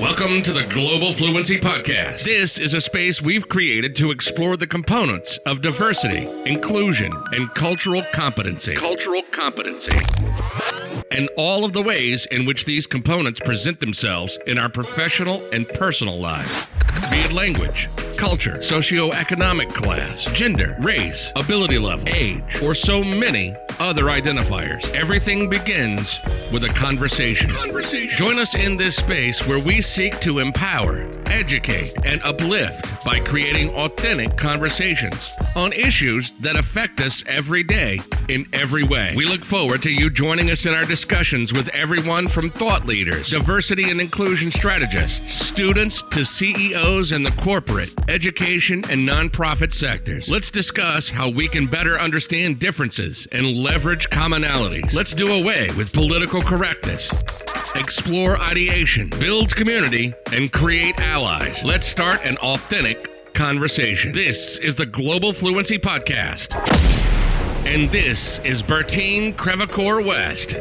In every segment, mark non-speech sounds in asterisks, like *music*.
Welcome to the Global Fluency Podcast. This is a space we've created to explore the components of diversity, inclusion, and cultural competency. Cultural competency. And all of the ways in which these components present themselves in our professional and personal lives. Be it language, culture, socioeconomic class, gender, race, ability level, age, or so many other identifiers. Everything begins with a conversation. Conversation. Join us in this space where we seek to empower, educate, and uplift by creating authentic conversations on issues that affect us every day in every way. We look forward to you joining us in our discussions with everyone from thought leaders, diversity and inclusion strategists, students to CEOs in the corporate, education, and nonprofit sectors. Let's discuss how we can better understand differences and leverage commonalities. Let's do away with political correctness. Explore ideation, build community, and create allies. Let's start an authentic conversation. This is the Global Fluency Podcast. And this is Bertine Crevecoeur West.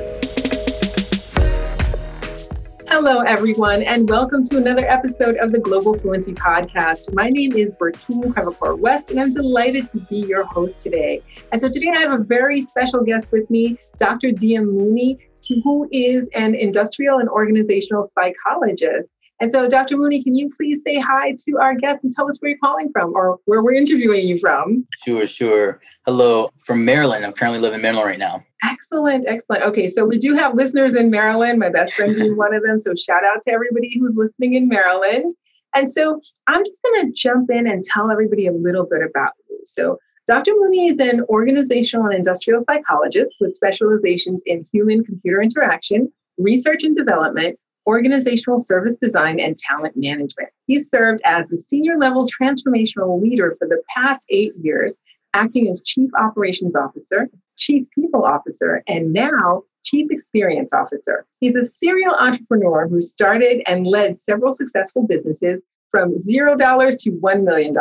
Hello, everyone, and welcome to another episode of the Global Fluency Podcast. My name is Bertine Crevecoeur West, and I'm delighted to be your host today. And so today I have a very special guest with me, Dr. Diem Mooney, who is an industrial and organizational psychologist. And so, Dr. Mooney, can you please say hi to our guests and tell us where you're calling from or where we're interviewing you from? Sure, sure. Hello, from Maryland. I'm currently living in Maryland right now. Excellent, excellent. Okay, so we do have listeners in Maryland, my best friend being one of them. So, shout out to everybody who's listening in Maryland. And so, I'm just going to jump in and tell everybody a little bit about you. So, Dr. Mooney is an organizational and industrial psychologist with specializations in human computer interaction, research and development, organizational service design, and talent management. He served as the senior level transformational leader for the past eight years, acting as chief operations officer, chief people officer, and now chief experience officer. He's a serial entrepreneur who started and led several successful businesses from zero dollars to $1 million.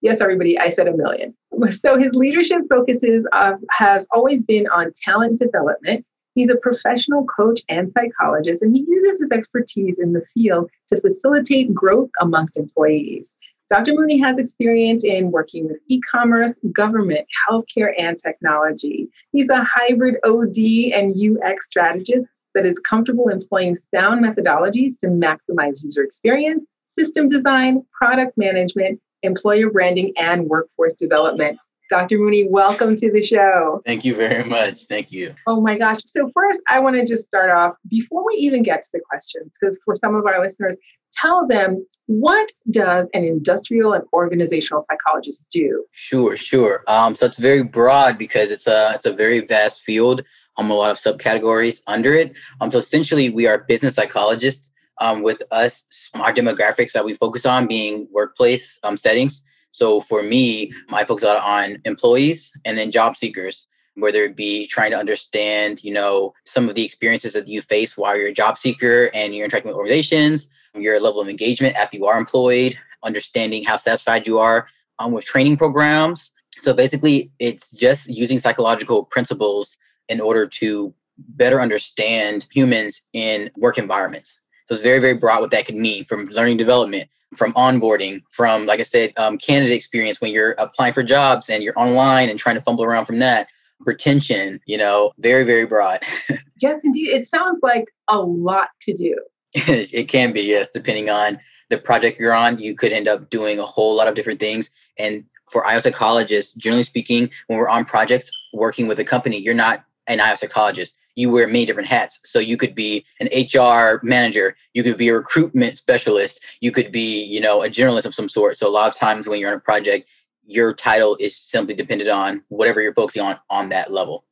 Yes, everybody, I said a million. So his leadership focuses uh, has always been on talent development, He's a professional coach and psychologist, and he uses his expertise in the field to facilitate growth amongst employees. Dr. Mooney has experience in working with e commerce, government, healthcare, and technology. He's a hybrid OD and UX strategist that is comfortable employing sound methodologies to maximize user experience, system design, product management, employer branding, and workforce development. Dr. Mooney, welcome to the show. Thank you very much. Thank you. Oh my gosh. So, first, I want to just start off before we even get to the questions, because for some of our listeners, tell them what does an industrial and organizational psychologist do? Sure, sure. Um, so, it's very broad because it's a, it's a very vast field, um, a lot of subcategories under it. Um, so, essentially, we are business psychologists. Um, with us, our demographics that we focus on being workplace um, settings. So for me, I focus a lot on employees and then job seekers, whether it be trying to understand, you know, some of the experiences that you face while you're a job seeker and you're interacting with organizations, your level of engagement after you are employed, understanding how satisfied you are um, with training programs. So basically, it's just using psychological principles in order to better understand humans in work environments. So it's very, very broad what that could mean from learning development from onboarding, from like I said, um, candidate experience when you're applying for jobs and you're online and trying to fumble around from that. Retention, you know, very very broad. *laughs* yes, indeed. It sounds like a lot to do. *laughs* it can be, yes, depending on the project you're on. You could end up doing a whole lot of different things. And for IO psychologists, generally speaking, when we're on projects working with a company, you're not an IO psychologist you wear many different hats. So you could be an HR manager, you could be a recruitment specialist, you could be, you know, a journalist of some sort. So a lot of times when you're on a project, your title is simply dependent on whatever you're focusing on on that level.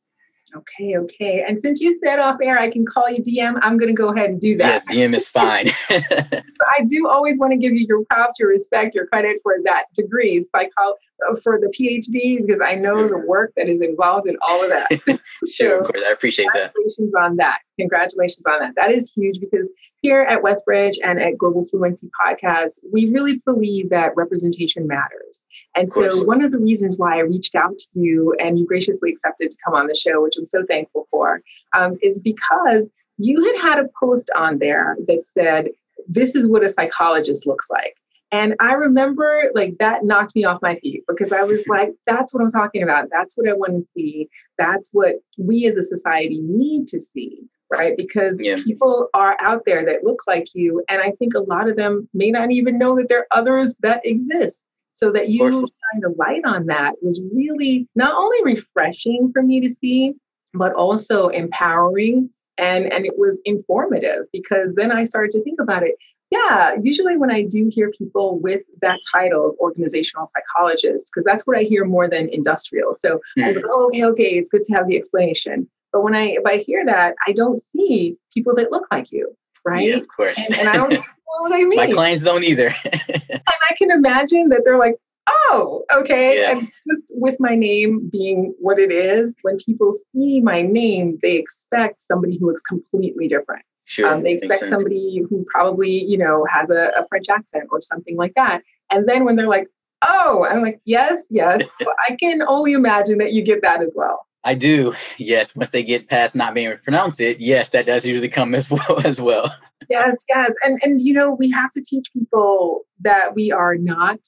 Okay, okay. And since you said off air I can call you DM. I'm going to go ahead and do that. Yes, DM is fine. *laughs* *laughs* I do always want to give you your props, your respect, your credit for that degree, uh, for the PhD, because I know the work that is involved in all of that. *laughs* sure, so, of course. I appreciate that. Congratulations on that. Congratulations on that. That is huge because here at Westbridge and at Global Fluency Podcast, we really believe that representation matters. And so, one of the reasons why I reached out to you and you graciously accepted to come on the show, which I'm so thankful for, um, is because you had had a post on there that said, this is what a psychologist looks like. And I remember like that knocked me off my feet because I was *laughs* like, that's what I'm talking about. That's what I want to see. That's what we as a society need to see, right? Because yeah. people are out there that look like you. And I think a lot of them may not even know that there are others that exist. So that you shine a light on that was really not only refreshing for me to see, but also empowering and and it was informative because then I started to think about it. Yeah, usually when I do hear people with that title of organizational psychologist, because that's what I hear more than industrial. So. I was mm. like, oh, okay, okay, it's good to have the explanation. But when I if I hear that, I don't see people that look like you, right? Yeah, of course. And, and I don't *laughs* what I mean. My clients don't either. *laughs* and I can imagine that they're like, oh, okay. Yeah. And just with my name being what it is, when people see my name, they expect somebody who looks completely different. Sure. Um, they expect somebody who probably, you know, has a, a, French accent or something like that. And then when they're like, oh, I'm like, yes, yes. *laughs* I can only imagine that you get that as well. I do. *laughs* Yes. Once they get past not being able to pronounce it, yes, that does usually come *laughs* as well as well. Yes, yes. And and you know, we have to teach people that we are not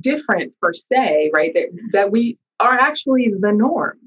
different per se, right? That, that we are actually the norm.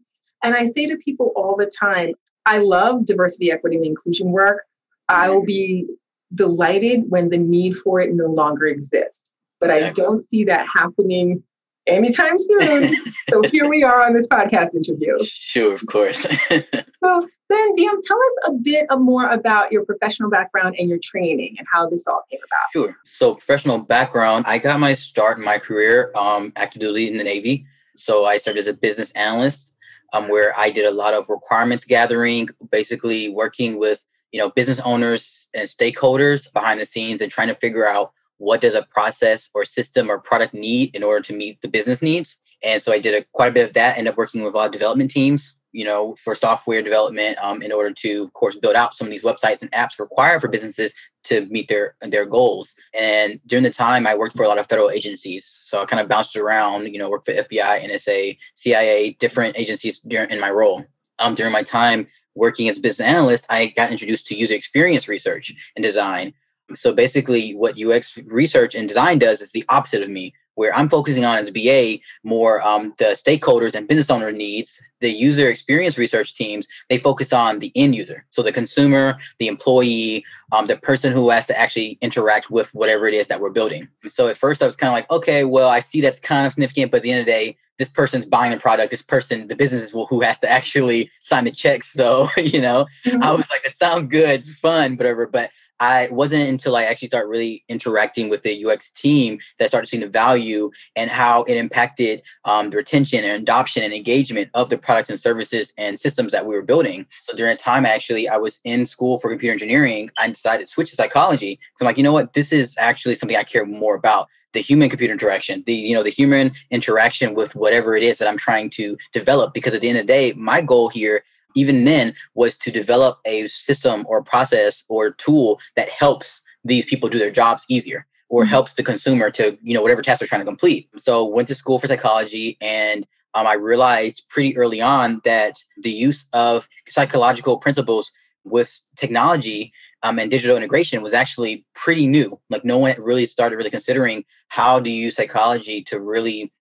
And I say to people all the time, I love diversity, equity, and inclusion work. I will be delighted when the need for it no longer exists. But exactly. I don't see that happening anytime soon. so here we are on this podcast interview. Sure, of course. *laughs* so then, Diem, tell us a bit more about your professional background and your training and how this all came about. Sure. So, professional background, I got my start in my career um, active duty in the Navy. So, I started as a business analyst, um, where I did a lot of requirements gathering, basically working with you know business owners and stakeholders behind the scenes and trying to figure out what does a process or system or product need in order to meet the business needs. And so i did a, quite a bit of that ended up working with a lot of development teams you know for software development um, in order to of course build out some of these websites and apps required for businesses to meet their their goals. And during the time i worked for a lot of federal agencies. So i kind of bounced around you know worked for fbi nsa cia different agencies during in my role. Um, during my time working as a business analyst i got introduced to user experience research and design so basically, what UX research and design does is the opposite of me, where I'm focusing on as BA more um, the stakeholders and business owner needs. The user experience research teams they focus on the end user, so the consumer, the employee, um, the person who has to actually interact with whatever it is that we're building. So at first, I was kind of like, okay, well, I see that's kind of significant, but at the end of the day, this person's buying the product. This person, the business is who has to actually *laughs* sign the checks. So *laughs* you know, mm-hmm. I was like, that sounds good, it's fun, whatever. But I wasn't until I actually started really interacting with the UX team that I started seeing the value and how it impacted um, the retention and adoption and engagement of the products and services and systems that we were building. So during a time, actually, I was in school for computer engineering. I decided to switch to psychology because I'm like, you know what, this is actually something I care more about the human computer interaction the you know the human interaction with whatever it is that i'm trying to develop because at the end of the day my goal here even then was to develop a system or process or tool that helps these people do their jobs easier or mm-hmm. helps the consumer to you know whatever task they're trying to complete so went to school for psychology and um, i realized pretty early on that the use of psychological principles with technology um, and digital integration was actually pretty new like no one really started really considering how to use psychology to really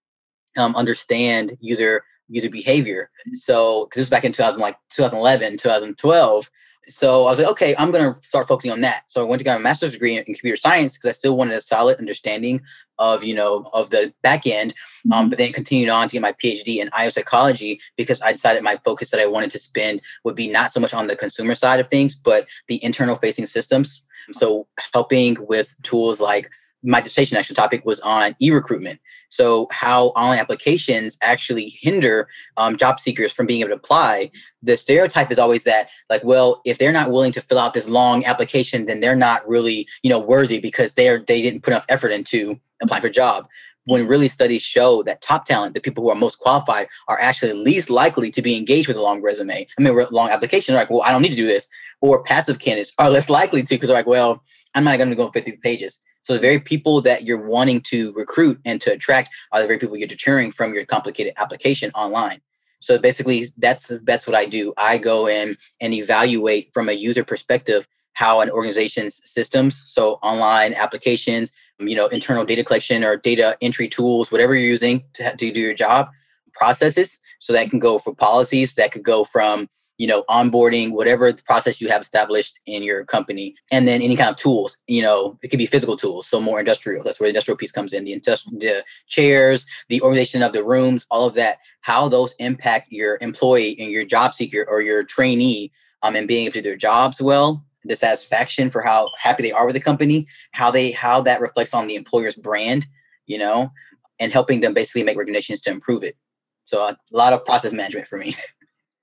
um, understand user user behavior. So, because this was back in 2000, like 2011, 2012. So I was like, okay, I'm going to start focusing on that. So I went to get my master's degree in, in computer science because I still wanted a solid understanding of, you know, of the back end. Um, mm-hmm. but then continued on to get my PhD in IO psychology because I decided my focus that I wanted to spend would be not so much on the consumer side of things, but the internal facing systems. So helping with tools like my dissertation actual topic was on e-recruitment so how online applications actually hinder um, job seekers from being able to apply the stereotype is always that like well if they're not willing to fill out this long application then they're not really you know worthy because they're they didn't put enough effort into applying for a job when really studies show that top talent, the people who are most qualified, are actually least likely to be engaged with a long resume. I mean, long application, they're like, well, I don't need to do this. Or passive candidates are less likely to because they're like, well, I'm not going to go 50 pages. So the very people that you're wanting to recruit and to attract are the very people you're deterring from your complicated application online. So basically, that's that's what I do. I go in and evaluate from a user perspective how an organization's systems, so online applications, you know, internal data collection or data entry tools, whatever you're using to, to do your job, processes. So that can go for policies, that could go from you know, onboarding, whatever process you have established in your company, and then any kind of tools. You know, it could be physical tools, so more industrial. That's where the industrial piece comes in. The industrial, the chairs, the organization of the rooms, all of that. How those impact your employee and your job seeker or your trainee, um, and being able to do their jobs well, the satisfaction for how happy they are with the company, how they how that reflects on the employer's brand, you know, and helping them basically make recommendations to improve it. So a lot of process management for me. *laughs*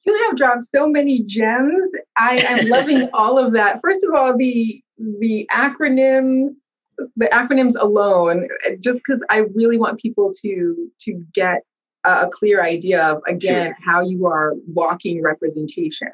you have dropped so many gems. I am loving *laughs* all of that. First of all, the the acronym, the acronyms alone, just because I really want people to to get a, clear idea of again sure. how you are walking representation,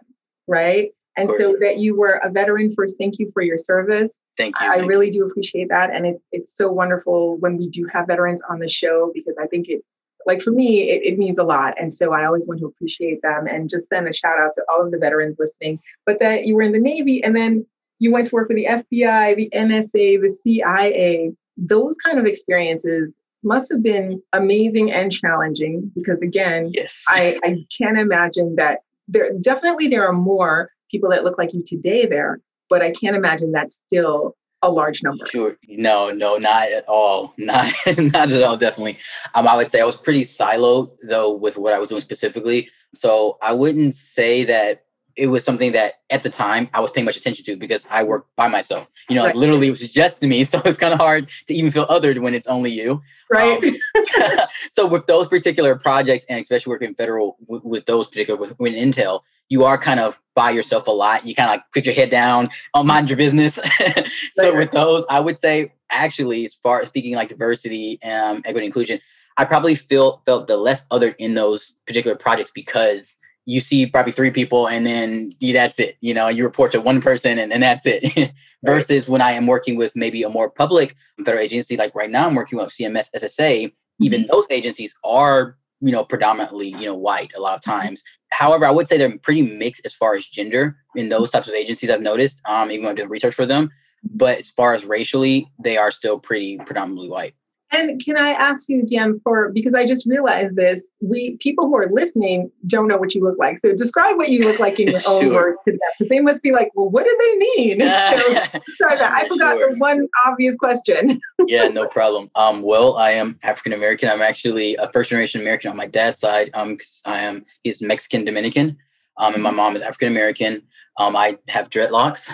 right? And so that you were a veteran first. Thank you for your service. Thank you. I thank really you. do appreciate that, and it, it's so wonderful when we do have veterans on the show because I think it like for me, it, it, means a lot. And so I always want to appreciate them and just send a shout out to all of the veterans listening. But that you were in the Navy and then you went to work for the FBI, the NSA, the CIA. Those kind of experiences must have been amazing and challenging because again, yes. I, I can't imagine that there definitely there are more people that look like you today there, but I can't imagine that's still a large number. Sure. No, no, not at all. *laughs* Not not at all, definitely. Um, I would say I was pretty siloed though with what I was doing specifically. So I wouldn't say that it was something that at the time I was paying much attention to because I worked by myself. You know, right. like literally it was just me. *laughs* So it's kind of hard to even feel othered when it's only you. Right. Um, *laughs* so with those particular projects and especially working federal with, with those particular with, with Intel, you are kind of by yourself a lot. You kind of like put your head down, oh, mind your business. *laughs* so with those, I would say actually, as far as speaking like diversity, um, equity, inclusion, I probably feel felt the less other in those particular projects because you see probably three people and then that's it. You know, you report to one person and, and that's it. *laughs* Versus when I am working with maybe a more public federal agency, like right now I'm working with CMS SSA, mm-hmm. even those agencies are you know predominantly you know white a lot of mm-hmm. times however i would say they're pretty mixed as far as gender in those types of agencies i've noticed um even when i do research for them. But as far as racially they are still pretty predominantly white and can I ask you, DM, for because I just realized this, we people who are listening don't know what you look like. So describe what you look like in your *laughs* sure. own words to them, because they must be like, well, what do they mean? *laughs* so *laughs* sorry, that. I forgot sure. the one obvious question. yeah, no problem. Um, well, I am African American. I'm actually a first generation American on my dad's side. Um, I am he's Mexican Dominican. Um, and my mom is African American. Um, I have dreadlocks.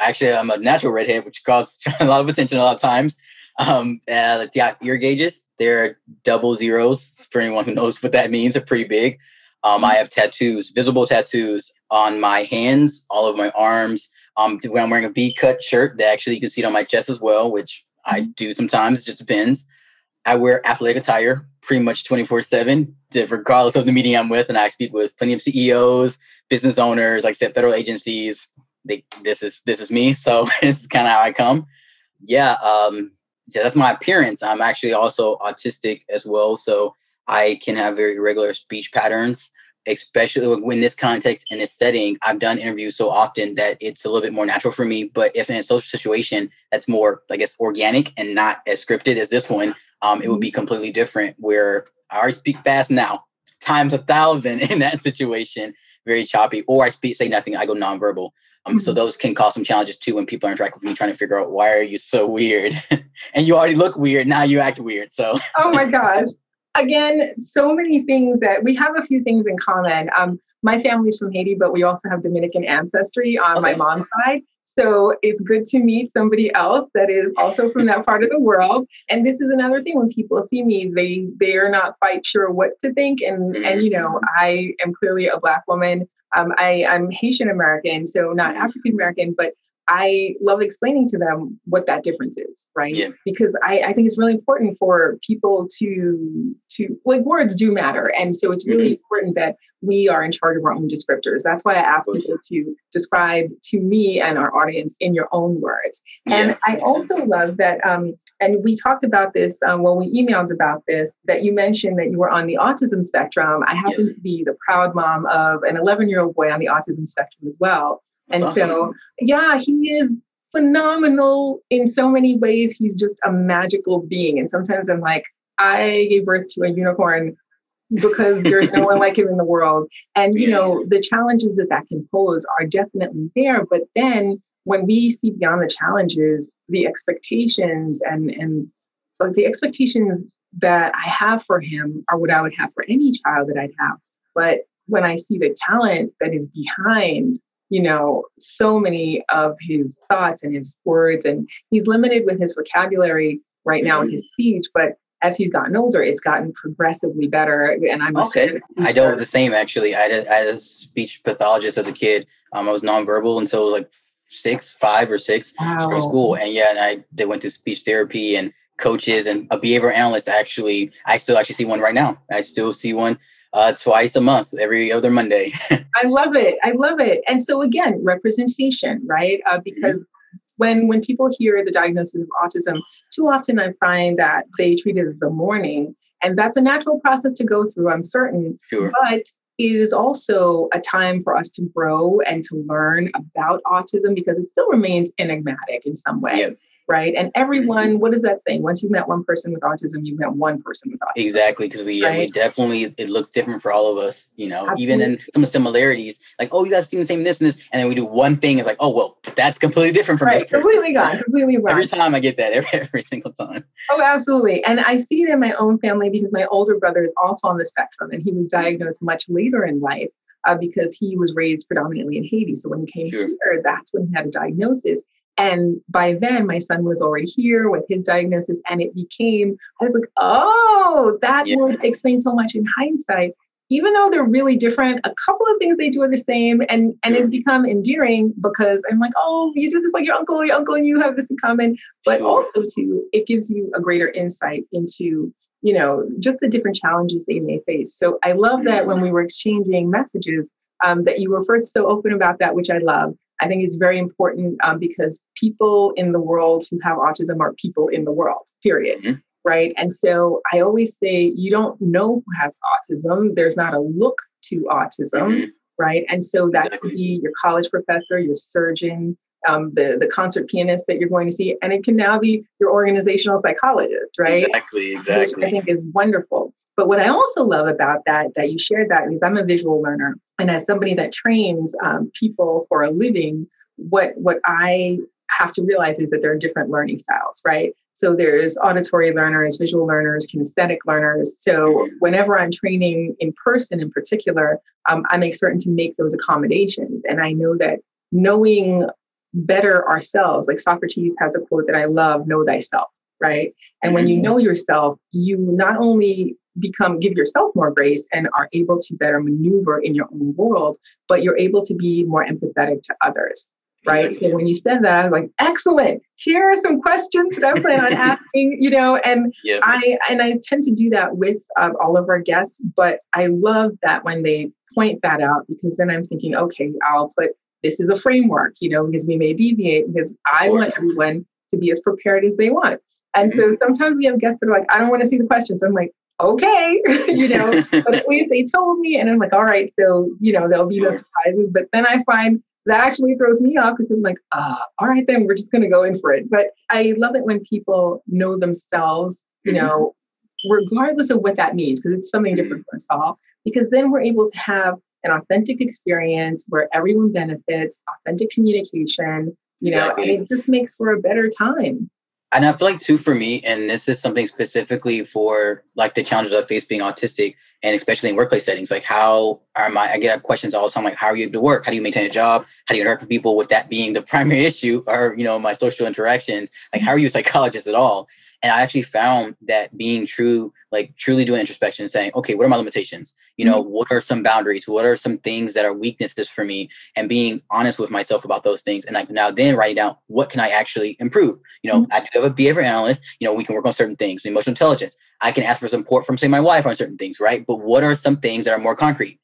Actually, I'm a natural redhead, which causes a lot of attention a lot of times. Um, uh, let's see, ear gauges. They're double zeros for anyone who knows what that means. They're pretty big. Um, I have tattoos, visible tattoos on my hands, all of my arms. Um, when I'm wearing a V-cut shirt, that actually you can see it on my chest as well, which I mm-hmm. do sometimes. It just depends. I wear athletic attire pretty much 24/7, regardless of the meeting I'm with, and I speak with plenty of CEOs, business owners, like I said, federal agencies. They, this is this is me, so *laughs* this is kind of how I come. Yeah, um, so that's my appearance. I'm actually also autistic as well, so I can have very irregular speech patterns, especially when this context and this setting. I've done interviews so often that it's a little bit more natural for me. But if in a social situation that's more, I guess, organic and not as scripted as this one, um, it would be completely different. Where I already speak fast now, times a thousand *laughs* in that situation, very choppy, or I speak say nothing, I go nonverbal. Um, mm-hmm. So those can cause some challenges too when people are interacting with me, trying to figure out why are you so weird, *laughs* and you already look weird. Now you act weird. So. oh my *laughs* gosh! Again, so many things that we have a few things in common. Um, my family's from Haiti, but we also have Dominican ancestry on okay. my mom's side. So it's good to meet somebody else that is also from that part of the world. And this is another thing when people see me, they they are not quite sure what to think. And and you know, I am clearly a black woman um, I, I'm Haitian American, so not African American, but I love explaining to them what that difference is, right? Yeah. Because I, I, think it's really important for people to to like words do matter, and so it's really mm-hmm. important that we are in charge of our own descriptors. That's why I ask people to describe to me and our audience in your own words. And yeah, I also sense. love that. Um, and we talked about this um, when we emailed about this. That you mentioned that you were on the autism spectrum. I happen yes. to be the proud mom of an 11 year old boy on the autism spectrum as well. And awesome. so, yeah, he is phenomenal in so many ways. He's just a magical being. And sometimes I'm like, I gave birth to a unicorn because there's no one like him in the world. And, you know, the challenges that that can pose are definitely there. But then when we see beyond the challenges, the expectations and, and like the expectations that I have for him are what I would have for any child that I'd have. But when I see the talent that is behind, you know, so many of his thoughts and his words, and he's limited with his vocabulary right now with his speech, but as he's gotten older, it's gotten progressively better. And I'm okay. I dealt with the same actually. I had, a, I had a speech pathologist as a kid. Um, I was nonverbal until like six, five or six wow. school, and yeah, and I they went to speech therapy and coaches and a behavior analyst. Actually, I still actually see one right now. I still see one uh, twice a month, every other Monday. *laughs* I love it. I love it. And so again, representation, right? Uh, because mm-hmm when when people hear the diagnosis of autism, too often I find that they treat it as the mourning, and that's a natural process to go through. I'm certain, sure. but it is also a time for us to grow and to learn about autism because it still remains enigmatic in some way. Yeah right? And everyone, what does that say? Once you've met one person with autism, you've met one person with autism. Exactly, because we right? we definitely it looks different for all of us. You know, Absolutely. even in some similarities, like oh, you guys see the same this and this, and then we do one thing. It's like oh well, that's completely different from right. this. Person. Completely gone, completely *laughs* wrong. Every time I get that, every every single time. Oh, absolutely, and I see it in my own family because my older brother is also on the spectrum, and he was diagnosed much later in life. Uh, because he was raised predominantly in Haiti. So when he came sure. here, that's when he had a diagnosis. And by then, my son was already here with his diagnosis, and it became, I was like, oh, that yeah. would explain so much in hindsight. Even though they're really different, a couple of things they do are the same, and and it's become endearing because I'm like, oh, you do this like your uncle, your uncle and you have this in common. But sure. also too, it gives you a greater insight into you know just the different challenges they may face. So I love that when we were exchanging messages, um, that you were first so open about that, which I love. I think it's very important um, because people in the world who have autism are people in the world, period. Mm-hmm. Right. And so I always say, you don't know who has autism. There's not a look to autism. Mm-hmm. Right. And so that exactly. could be your college professor, your surgeon, um, the the concert pianist that you're going to see, and it can now be your organizational psychologist, right? Exactly, exactly. *laughs* Which I think is wonderful. But what I also love about that, that you shared that, is I'm a visual learner. And as somebody that trains um, people for a living, what, what I have to realize is that there are different learning styles, right? So there's auditory learners, visual learners, kinesthetic learners. So whenever I'm training in person in particular, um, I make certain to make those accommodations. And I know that knowing better ourselves, like Socrates has a quote that I love know thyself, right? And when you mm-hmm. know yourself, you not only become give yourself more grace and are able to better maneuver in your own world but you're able to be more empathetic to others right? So when you said that i was like excellent. Here are some questions that i plan on *laughs* asking you know and i and i tend to do that with um, all of our guests but i love that when they point that out because then i'm thinking okay i'll put this is a framework you know because we may deviate because i want everyone to be as prepared as they want. And mm-hmm. so sometimes we have guests that are like, I don't want to see the questions. I'm like, okay, *laughs* you know, *laughs* but at least they told me. And I'm like, all right, so, you know, there'll be no surprises. But then I find that actually throws me off because I'm like, ah, all right, then we're just going to go in for it. But I love it when people know themselves, you mm-hmm. know, regardless of what that means, because it's something different for us all, because then we're able to have an authentic experience where everyone benefits, authentic communication, you know, exactly. and it just makes for a better time and I feel like too for me, and this is something specifically for like the challenges I face being autistic, and especially in workplace settings. Like, how am I? I get questions all the time, like, how are you able to work? How do you maintain a job? How do you interact with people? With that being the *laughs* primary issue, or you know, my social interactions. Like, mm-hmm. how are you a psychologist at all? And I actually found that being true, like truly doing introspection, saying, okay, what are my limitations? You know, mm-hmm. what are some boundaries? What are some things that are weaknesses for me? And being honest with myself about those things. And like now then writing down what can I actually improve? You know, mm-hmm. I do have a behavior analyst, you know, we can work on certain things, emotional intelligence. I can ask for support from say my wife on certain things, right? But what are some things that are more concrete?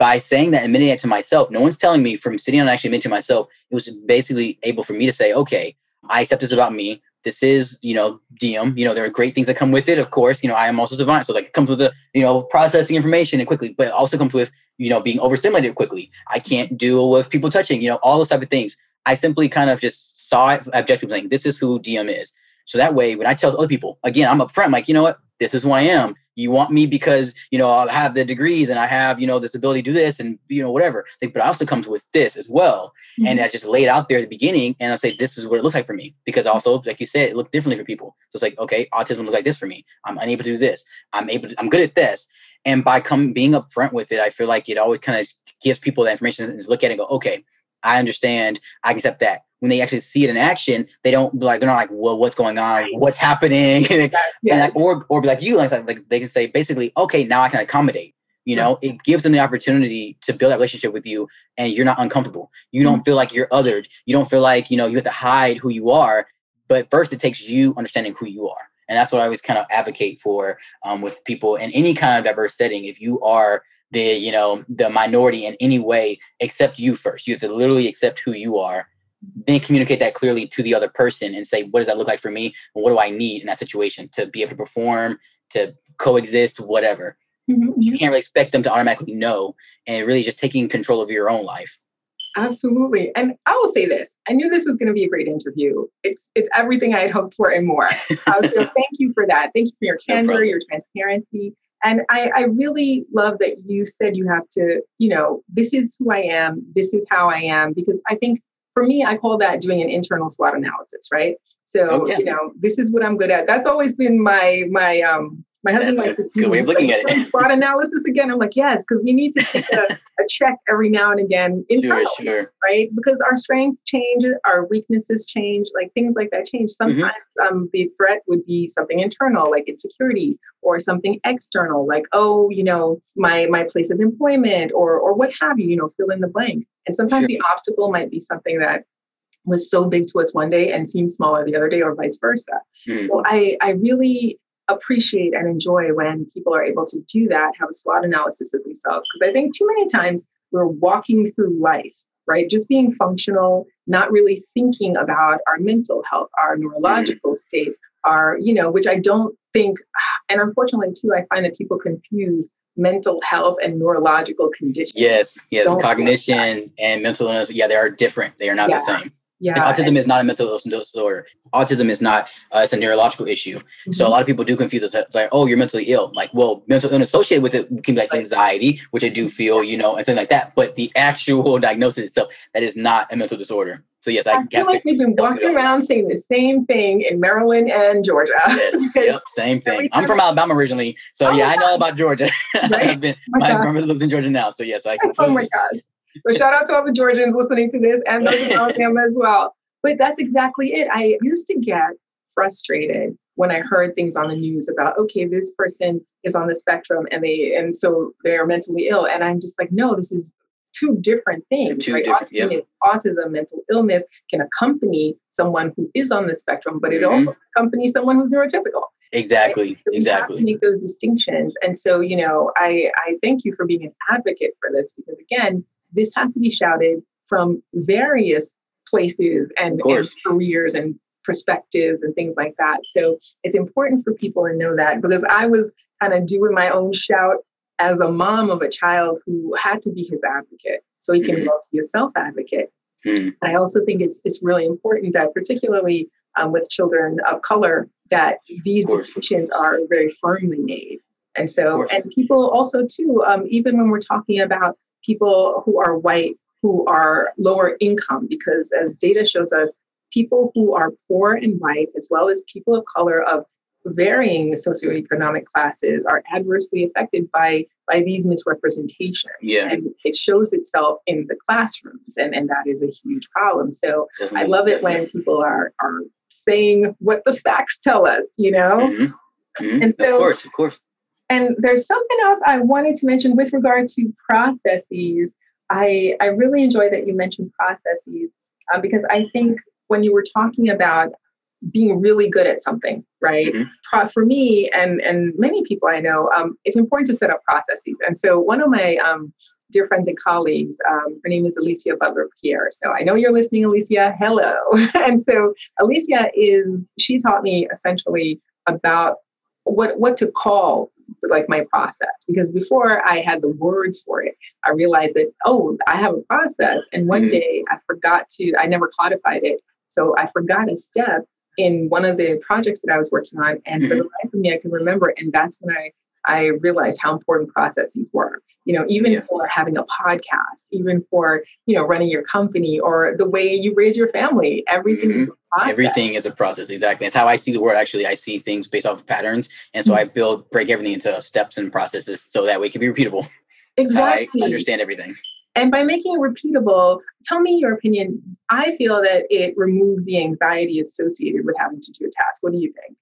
by saying that admitting it to myself, no one's telling me from sitting and actually admitting to myself, it was basically able for me to say, okay, I accept this about me this is, you know, Diem. You know, there are great things that come with it. Of course, you know, I am also divine. so like it comes with the, you know, processing information and quickly, but it also comes with you know, being overstimulated quickly. I can't deal with people touching, you know, all those type of things. I simply kind of just saw it objectively, like, this is who DM is. So that way, when I tell other people, again, I'm upfront, like, you know what, this is who I am. You want me because you know I have the degrees and I have you know this ability to do this and you know whatever. Like, but I also comes with this as well, mm-hmm. and I just laid out there at the beginning, and I say this is what it looks like for me because also like you said, it looked differently for people. So it's like okay, autism looks like this for me. I'm unable to do this. I'm able. To, I'm good at this. And by come being upfront with it, I feel like it always kind of gives people that information and look at it and go, okay, I understand. I can accept that. When they actually see it in action, they don't like they're not like, well, what's going on? What's happening? *laughs* and like, or or be like you, like, like they can say basically, okay, now I can accommodate. You know, it gives them the opportunity to build that relationship with you, and you're not uncomfortable. You don't mm-hmm. feel like you're othered. You don't feel like you know you have to hide who you are. But first, it takes you understanding who you are, and that's what I always kind of advocate for um, with people in any kind of diverse setting. If you are the you know the minority in any way accept you first you have to literally accept who you are then communicate that clearly to the other person and say what does that look like for me? And what do i need in that situation to be able to perform to coexist whatever? Mm-hmm. you can't really expect them to automatically know and really just taking control of your own life. Absolutely. And i will say this i knew this was going to be a great interview. It's it's everything i had hoped for and more. Uh, so *laughs* thank you for that. Thank you for your candor no your transparency. And I, I really love that you said you have to, you know, this is who I am, this is how I am, because I think for me, I call that doing an internal SWOT analysis, right? So, oh, yeah. you know, this is what I'm good at. That's always been my my um my husband That's likes to good way of looking at *laughs* it. SWOT analysis again. I'm like, yes, because we need to take a, a, check every now and again *laughs* internally, sure, sure. right? Because our strengths change, our weaknesses change, like things like that change. Mm-hmm. Sometimes mm-hmm. um, the threat would be something internal, like insecurity, or something external, like oh, you know, my my place of employment, or or what have you. You know, fill in the blank. And sometimes sure. the obstacle might be something that was so big to us one day and seemed smaller the other day, or vice versa. Mm-hmm. So I I really appreciate and enjoy when people are able to do that, have a SWOT analysis of themselves. Because I think too many times we're walking through life, right? Just being functional, not really thinking about our mental health, our neurological state, our, you know, which I don't think, and unfortunately too, I find that people confuse mental health and neurological conditions. Yes, yes, don't cognition and mental illness, yeah, they are different. They are not yeah. the same. Yeah. autism is not a mental disorder. Autism is not, uh, it's a neurological issue. Mm-hmm. So a lot of people do confuse us like, oh, you're mentally ill. Like, well, mental illness associated with it can be like anxiety, which I do feel, you know, and things like that. But the actual *laughs* diagnosis itself, that is not a mental disorder. So yes, I, I feel like we've been walking around saying the same thing in Maryland and Georgia. *laughs* Yes, yep, same thing. I'm from Alabama originally, so oh yeah, I know about Georgia. *laughs* Right? I've been, oh my, my grandmother lives in Georgia now, so yes, I. Oh my gosh! But shout out to all the Georgians listening to this and those in Alabama as well. But that's exactly it. I used to get frustrated when I heard things on the news about, okay, this person is on the spectrum and they and so they're mentally ill. And I'm just like, no, this is two different things. Two right? different, autism, yep. autism, mental illness can accompany someone who is on the spectrum, but it mm-hmm. also accompanies someone who's neurotypical. Exactly. So exactly. make those distinctions. And so, you know, I, I thank you for being an advocate for this because again, this has to be shouted from various places and, and careers and perspectives and things like that. So it's important for people to know that because I was kind of doing my own shout as a mom of a child who had to be his advocate so he can mm-hmm. to be a self advocate. Mm-hmm. I also think it's it's really important that particularly um, with children of color that these decisions are very firmly made. And so, and people also too, um, even when we're talking about people who are white who are lower income, because as data shows us, people who are poor and white, as well as people of color of varying socioeconomic classes, are adversely affected by by these misrepresentations. Yeah. And it shows itself in the classrooms, and, and that is a huge problem. So definitely, I love it definitely. when people are are saying what the *laughs* facts tell us, you know? Mm-hmm. Mm-hmm. And so, of course, of course. And there's something else I wanted to mention with regard to processes. I, I really enjoy that you mentioned processes uh, because I think when you were talking about being really good at something, right? Mm-hmm. For me and and many people I know, um, it's important to set up processes. And so one of my um, dear friends and colleagues, um, her name is Alicia Butler Pierre. So I know you're listening, Alicia. Hello. *laughs* and so Alicia is she taught me essentially about what what to call like my process because before I had the words for it, I realized that, oh, I have a process. And one mm-hmm. day I forgot to, I never codified it. So I forgot a step in one of the projects that I was working on. And for the mm-hmm. life of me, I can remember. And that's when I I realized how important processes were. You know, even yeah. for having a podcast, even for you know running your company or the way you raise your family, everything. Mm-hmm. Is everything is a process. Exactly. It's how I see the world. Actually, I see things based off of patterns, and so mm-hmm. I build break everything into steps and processes so that way it can be repeatable. Exactly. I understand everything. And by making it repeatable, tell me your opinion. I feel that it removes the anxiety associated with having to do a task. What do you think?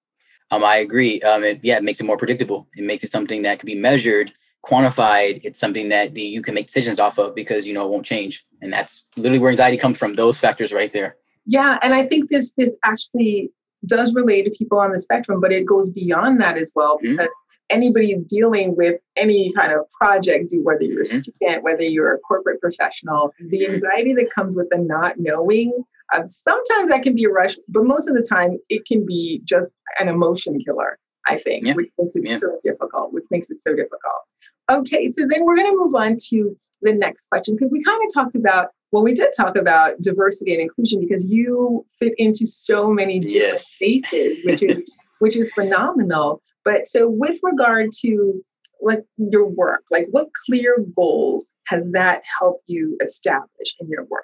Um, I agree. Um, it, yeah, it makes it more predictable. It makes it something that can be measured, quantified. It's something that the, you can make decisions off of because you know it won't change, and that's literally where anxiety comes from. Those factors right there. Yeah, and I think this this actually does relate to people on the spectrum, but it goes beyond that as well mm-hmm. because mm-hmm. anybody dealing with any kind of project, do whether you're a mm-hmm. student, whether you're a corporate professional, the mm-hmm. anxiety that comes with the not knowing uh, sometimes that can be a rush, but most of the time it can be just an emotion killer, I think, yeah. which makes it yeah. so difficult, which makes it so difficult. Okay, so then we're going to move on to the next question because we kind of talked about, well, we did talk about diversity and inclusion because you fit into so many different yes. spaces, which is *laughs* which is phenomenal. But so with regard to like your work, like what clear goals has that helped you establish in your work?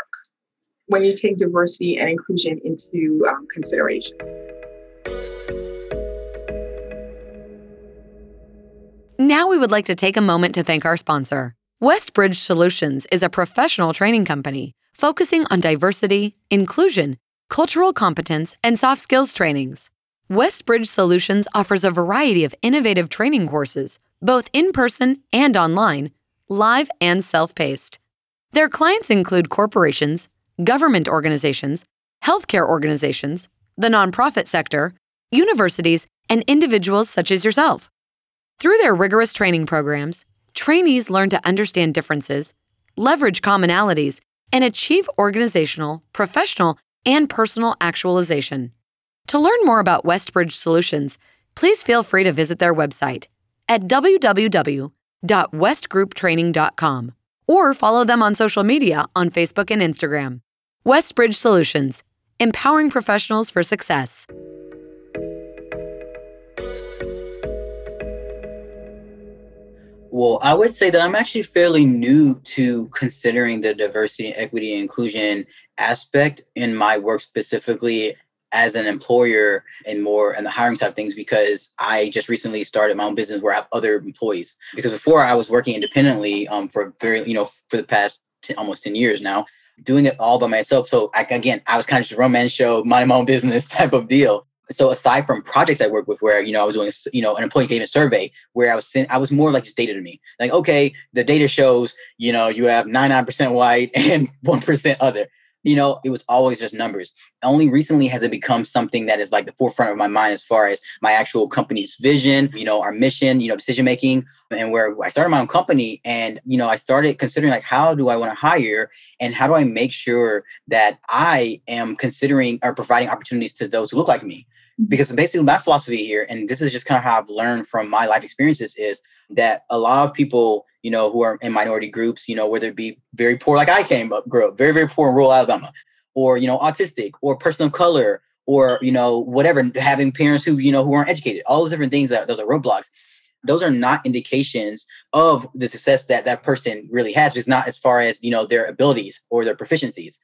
When you take diversity and inclusion into um, consideration. Now, we would like to take a moment to thank our sponsor. Westbridge Solutions is a professional training company focusing on diversity, inclusion, cultural competence, and soft skills trainings. Westbridge Solutions offers a variety of innovative training courses, both in person and online, live and self paced. Their clients include corporations, government organizations, healthcare organizations, the nonprofit sector, universities, and individuals such as yourself. Through their rigorous training programs, trainees learn to understand differences, leverage commonalities, and achieve organizational, professional, and personal actualization. To learn more about Westbridge Solutions, please feel free to visit their website at www.westgrouptraining.com or follow them on social media on Facebook and Instagram. Westbridge Solutions, empowering professionals for success. Well, I would say that I'm actually fairly new to considering the diversity, equity, and inclusion aspect in my work specifically as an employer and more in the hiring side of things because I just recently started my own business where I have other employees. Because before I was working independently um, for very, you know, for the past 10, almost 10 years now, doing it all by myself. So I, again, I was kind of just a romance show, mind my own business *laughs* type of deal. So aside from projects I work with, where you know I was doing, you know, an employee engagement survey, where I was, I was more like just data to me. Like, okay, the data shows, you know, you have 99% white *laughs* and 1% other you know, it was always just numbers. Only recently has it become something that is like the forefront of my mind as far as my actual company's vision, you know, our mission, you know, decision making, and where I started my own company. And, you know, I started considering like, how do I want to hire and how do I make sure that I am considering or providing opportunities to those who look like me? Mm-hmm. Because basically, my philosophy here, and this is just kind of how I've learned from my life experiences, is that a lot of people you know, who are in minority groups, you know, whether it be very poor, like I came up, grew up very, very poor in rural Alabama, or, you know, autistic or person of color, or, you know, whatever, having parents who, you know, who aren't educated, all those different things that those are roadblocks. Those are not indications of the success that that person really has, It's not as far as, you know, their abilities or their proficiencies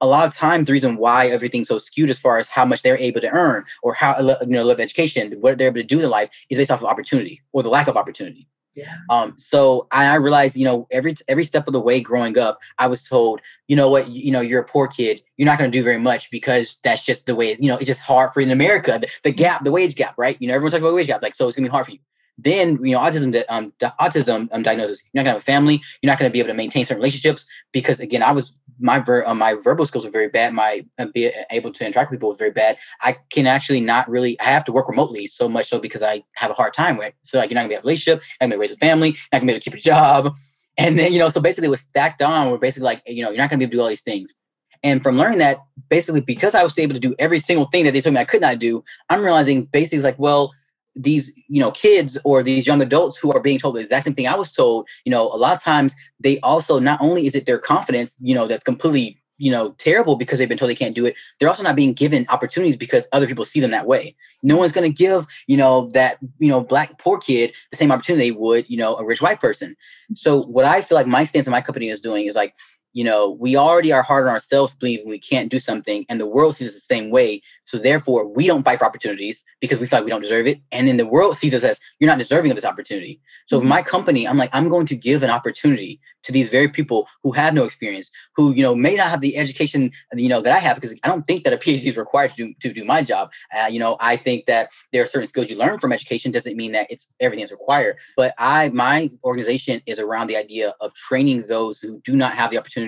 a lot of times the reason why everything's so skewed as far as how much they're able to earn or how you know live education what they're able to do in life is based off of opportunity or the lack of opportunity yeah. Um, so I, I realized, you know, every every step of the way growing up, I was told, you know what, you, you know, you're a poor kid, you're not going to do very much because that's just the way. It's, you know, it's just hard for in America. The, the gap, the wage gap, right? You know, everyone's talking about wage gap, like so it's gonna be hard for you then you know autism um autism um, diagnosis you're not gonna have a family you're not gonna be able to maintain certain relationships because again i was my ver- uh, my verbal skills were very bad my uh, be able to interact with people was very bad. I can actually not really i have to work remotely so much so because i have a hard time with so like you're not gonna be a relationship not gonna raise a family not gonna be able to keep a job. And then you know so basically it was stacked on we're basically like you know you're not gonna be able to do all these things. And from learning that basically because i was able to do every single thing that they told me i could not do i'm realizing basically it's like well these you know kids or these young adults who are being told the exact same thing i was told you know a lot of times they also not only is it their confidence you know that's completely you know terrible because they've been told they can't do it they're also not being given opportunities because other people see them that way. No one's going to give you know that you know black poor kid the same opportunity they would you know a rich white person. So what i feel like my stance in my company is doing is like you know, we already are hard on ourselves believing we can't do something, and the world sees us the same way. So therefore, we don't fight for opportunities because we feel like we don't deserve it. And then the world sees us as you're not deserving of this opportunity. So mm-hmm. my company, I'm like, I'm going to give an opportunity to these very people who have no experience, who, you know, may not have the education, you know, that I have, because I don't think that a PhD is required to do, to do my job. Uh, you know, I think that there are certain skills you learn from education doesn't mean that it's everything is required. But I, my organization is around the idea of training those who do not have the opportunity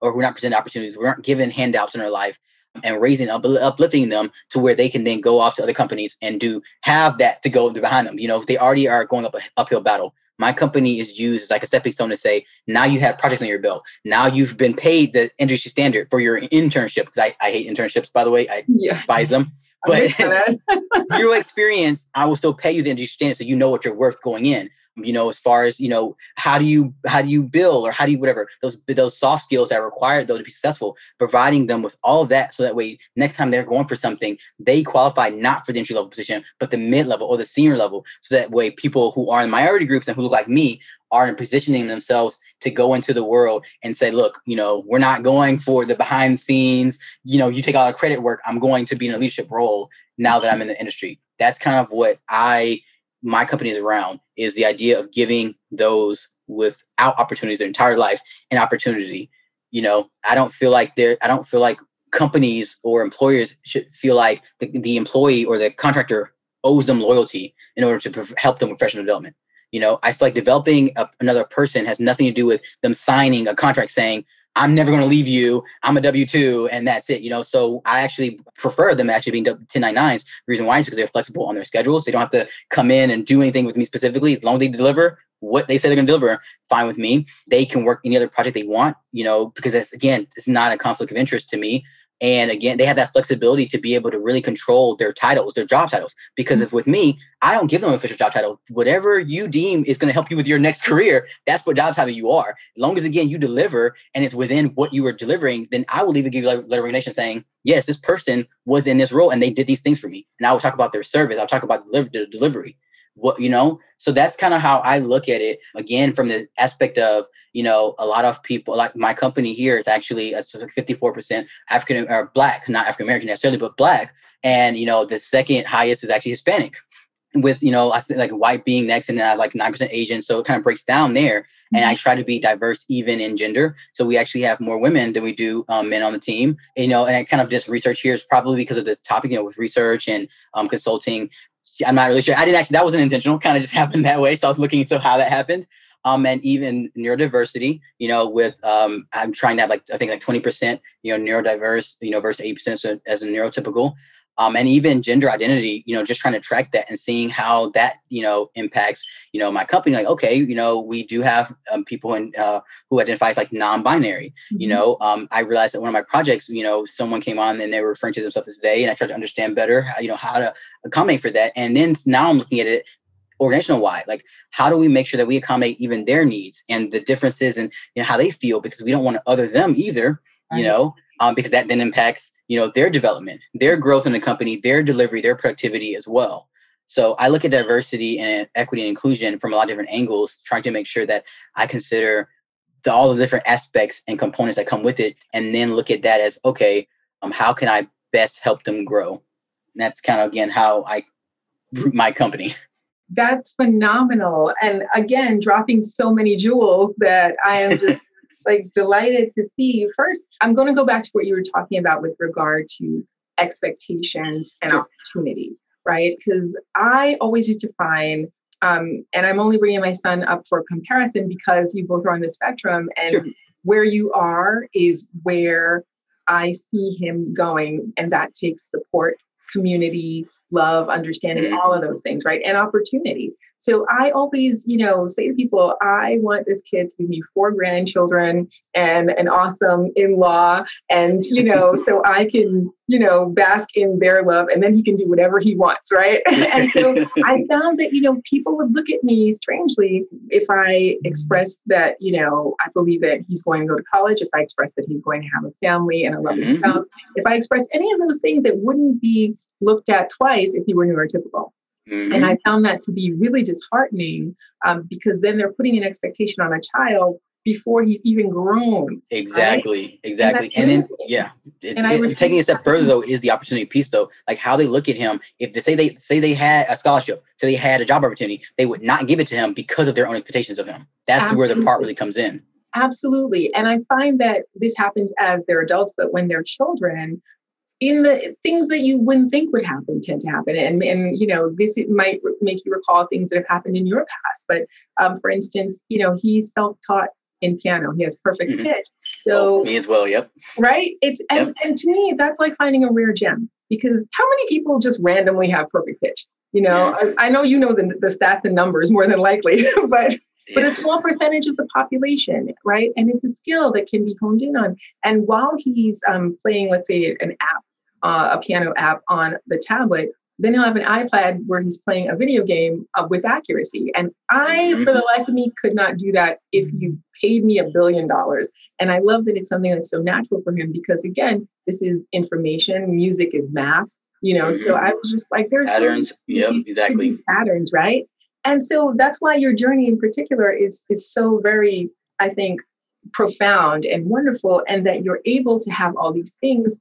or who are not presented opportunities, we aren't given handouts in their life and raising up, uplifting them to where they can then go off to other companies and do have that to go behind them. You know, they already are going up an uphill battle. My company is used as like a stepping stone to say, now you have projects on your belt. Now you've been paid the industry standard for your internship. Because I, I hate internships, by the way. I yeah. despise them. *laughs* But *laughs* through experience, I will still pay you the industry standard so you know what you're worth going in you know as far as you know how do you how do you build or how do you whatever those those soft skills that are required though to be successful providing them with all of that so that way next time they're going for something they qualify not for the entry level position but the mid level or the senior level so that way people who are in minority groups and who look like me are in positioning themselves to go into the world and say look you know we're not going for the behind scenes you know you take all the credit work i'm going to be in a leadership role now that i'm in the industry. That's kind of what i my company is around is the idea of giving those without opportunities their entire life an opportunity. You know, I don't feel like there. I don't feel like companies or employers should feel like the, the employee or the contractor owes them loyalty in order to help them with professional development. You know, I feel like developing a, another person has nothing to do with them signing a contract saying, I'm never going to leave you. I'm a W two, and that's it. You know, so I actually prefer them actually being 1099s. The reason why is because they're flexible on their schedules. They don't have to come in and do anything with me specifically. As long as they deliver what they say they're going to deliver, fine with me. They can work any other project they want. You know, because again, it's not a conflict of interest to me. And again, they have that flexibility to be able to really control their titles, their job titles. Because if with me, I don't give them an official job title. Whatever you deem is going to help you with your next career, that's what job title you are. As long as again you deliver and it's within what you were delivering, then I will even give you a letter of recommendation saying, yes, this person was in this role and they did these things for me. And I will talk about their service. I'll talk about the delivery what you know so that's kind of how i look at it again from the aspect of you know a lot of people like my company here is actually a 54% african or black not african american necessarily but black and you know the second highest is actually hispanic with you know I think like white being next and then like nine percent Asian, so it kind of breaks down there. And I mm-hmm. try to be diverse even in gender, so we actually have more women than we do um, men on the team. You know, and I kind of just research here is probably because of this topic, you know, with research and um, consulting. I'm not really sure. I didn't actually, that wasn't intentional, kind of just *laughs* happened that way. So I was looking into how that happened. Um, and even neurodiversity, you know, with, um, I'm trying to have like, I think like 20%, you know, neurodiverse, you know, versus 8% as a neurotypical um, and even gender identity you know just trying to track that and seeing how that you know impacts you know my company. Like okay you know we do have um, people in uh, who identify as like non-binary mm-hmm. you know? Um, i realized that one of my projects you know someone came on and they were referring to themselves as they and i tried to understand better how, you know how to accommodate for that. And then now i'm looking at it organizational wide like how do we make sure that we accommodate even their needs and the differences and you know how they feel? Because we don't want to other them either you know? Um, because that then impacts you know their development their growth in the company their delivery their productivity as well. So i look at diversity and equity and inclusion from a lot of different angles trying to make sure that i consider the, all the different aspects and components that come with it and then look at that as okay um, how can i best help them grow? And that's kind of again how i root my company. *laughs* That's phenomenal. And again dropping so many jewels that i am just like delighted to see. you. First, I'm going to go back to what you were talking about with regard to expectations and opportunity, right? Because I always used to find, um, and I'm only bringing my son up for comparison because you both are on the spectrum, and sure. where you are is where I see him going, and that takes support community, love, understanding, all of those things, right? And opportunity. So I always, you know, say to people, I want this kid to give me four grandchildren and an awesome in-law, and you know, *laughs* so I can, you know, bask in their love, and then he can do whatever he wants, right? *laughs* and so I *laughs* found that, you know, people would look at me strangely if I expressed that, you know, I believe that he's going to go to college, if I expressed that he's going to have a family and a loving Mhm. spouse, if I expressed any of those things that wouldn't be looked at twice if he were neurotypical. Mhm. And I found that to be really disheartening um, because then they're putting an expectation on a child before he's even grown. Exactly, exactly. that's And then yeah, it's, And I it- refuse taking a step further though is the opportunity piece though. Like how they look at him. If they say they say they had a scholarship, say they had a job opportunity, they would not give it to him because of their own expectations of him. That's where the part really comes in. Absolutely. And I find that this happens as they're adults, but when they're children, in the things that you wouldn't think would happen tend to happen. And, and you know, this might make you recall things that have happened in your past. But um, for instance, you know, he's self-taught in piano. He has perfect Mhm. pitch. Oh, So me as well. Yep. right? It's and, and to me, that's like finding a rare gem because how many people just randomly have perfect pitch? You know, I, I know you know the, the stats and numbers more than likely, *laughs* but but Yeah. a small percentage of the population, right? And it's a skill that can be honed in on. And while he's um, playing, let's say, an app, uh, a piano app on the tablet, then he'll have an iPad where he's playing a video game uh, with accuracy. And I, for the life of me, could not do that if you paid me a billion dollars. And I love that it's something that's so natural for him because, again, this is information, music is math, you know. So. I was just like, there's so Patterns. Yep. Exactly. patterns, right? And so that's why your journey in particular is is so very, I think, profound and wonderful, and that you're able to have all these things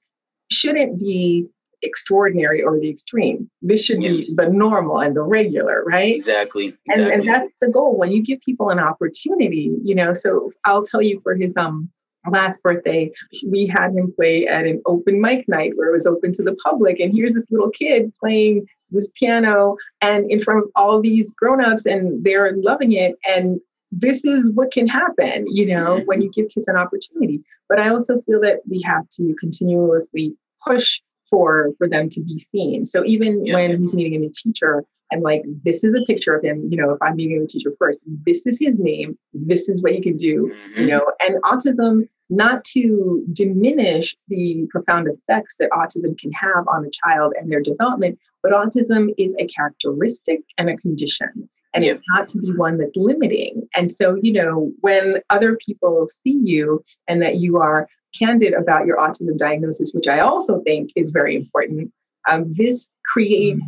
shouldn't be extraordinary or the extreme. This should be the normal and the regular, right? Exactly. And, Exactly. and that's the goal when you give people an opportunity, you know. So I'll tell you for his um last birthday, we had him play at an open mic night where it was open to the public. And here's this little kid playing this piano and in front of all these grown-ups and they're loving it. And this is what can happen, you know, mm-hmm. when you give kids an opportunity. But I also feel that we have to continuously push for for them to be seen. So even Yeah. when he's meeting a new teacher, I'm like, this is a picture of him. You know, if I'm meeting the teacher first, this is his name. This is what he can do. You mm-hmm. know, and autism, not to diminish the profound effects that autism can have on a child and their development, but autism is a characteristic and a condition. And Yeah. it's not to be one that's limiting. And so, you know, when other people see you and that you are candid about your autism diagnosis, which I also think is very important, um, this creates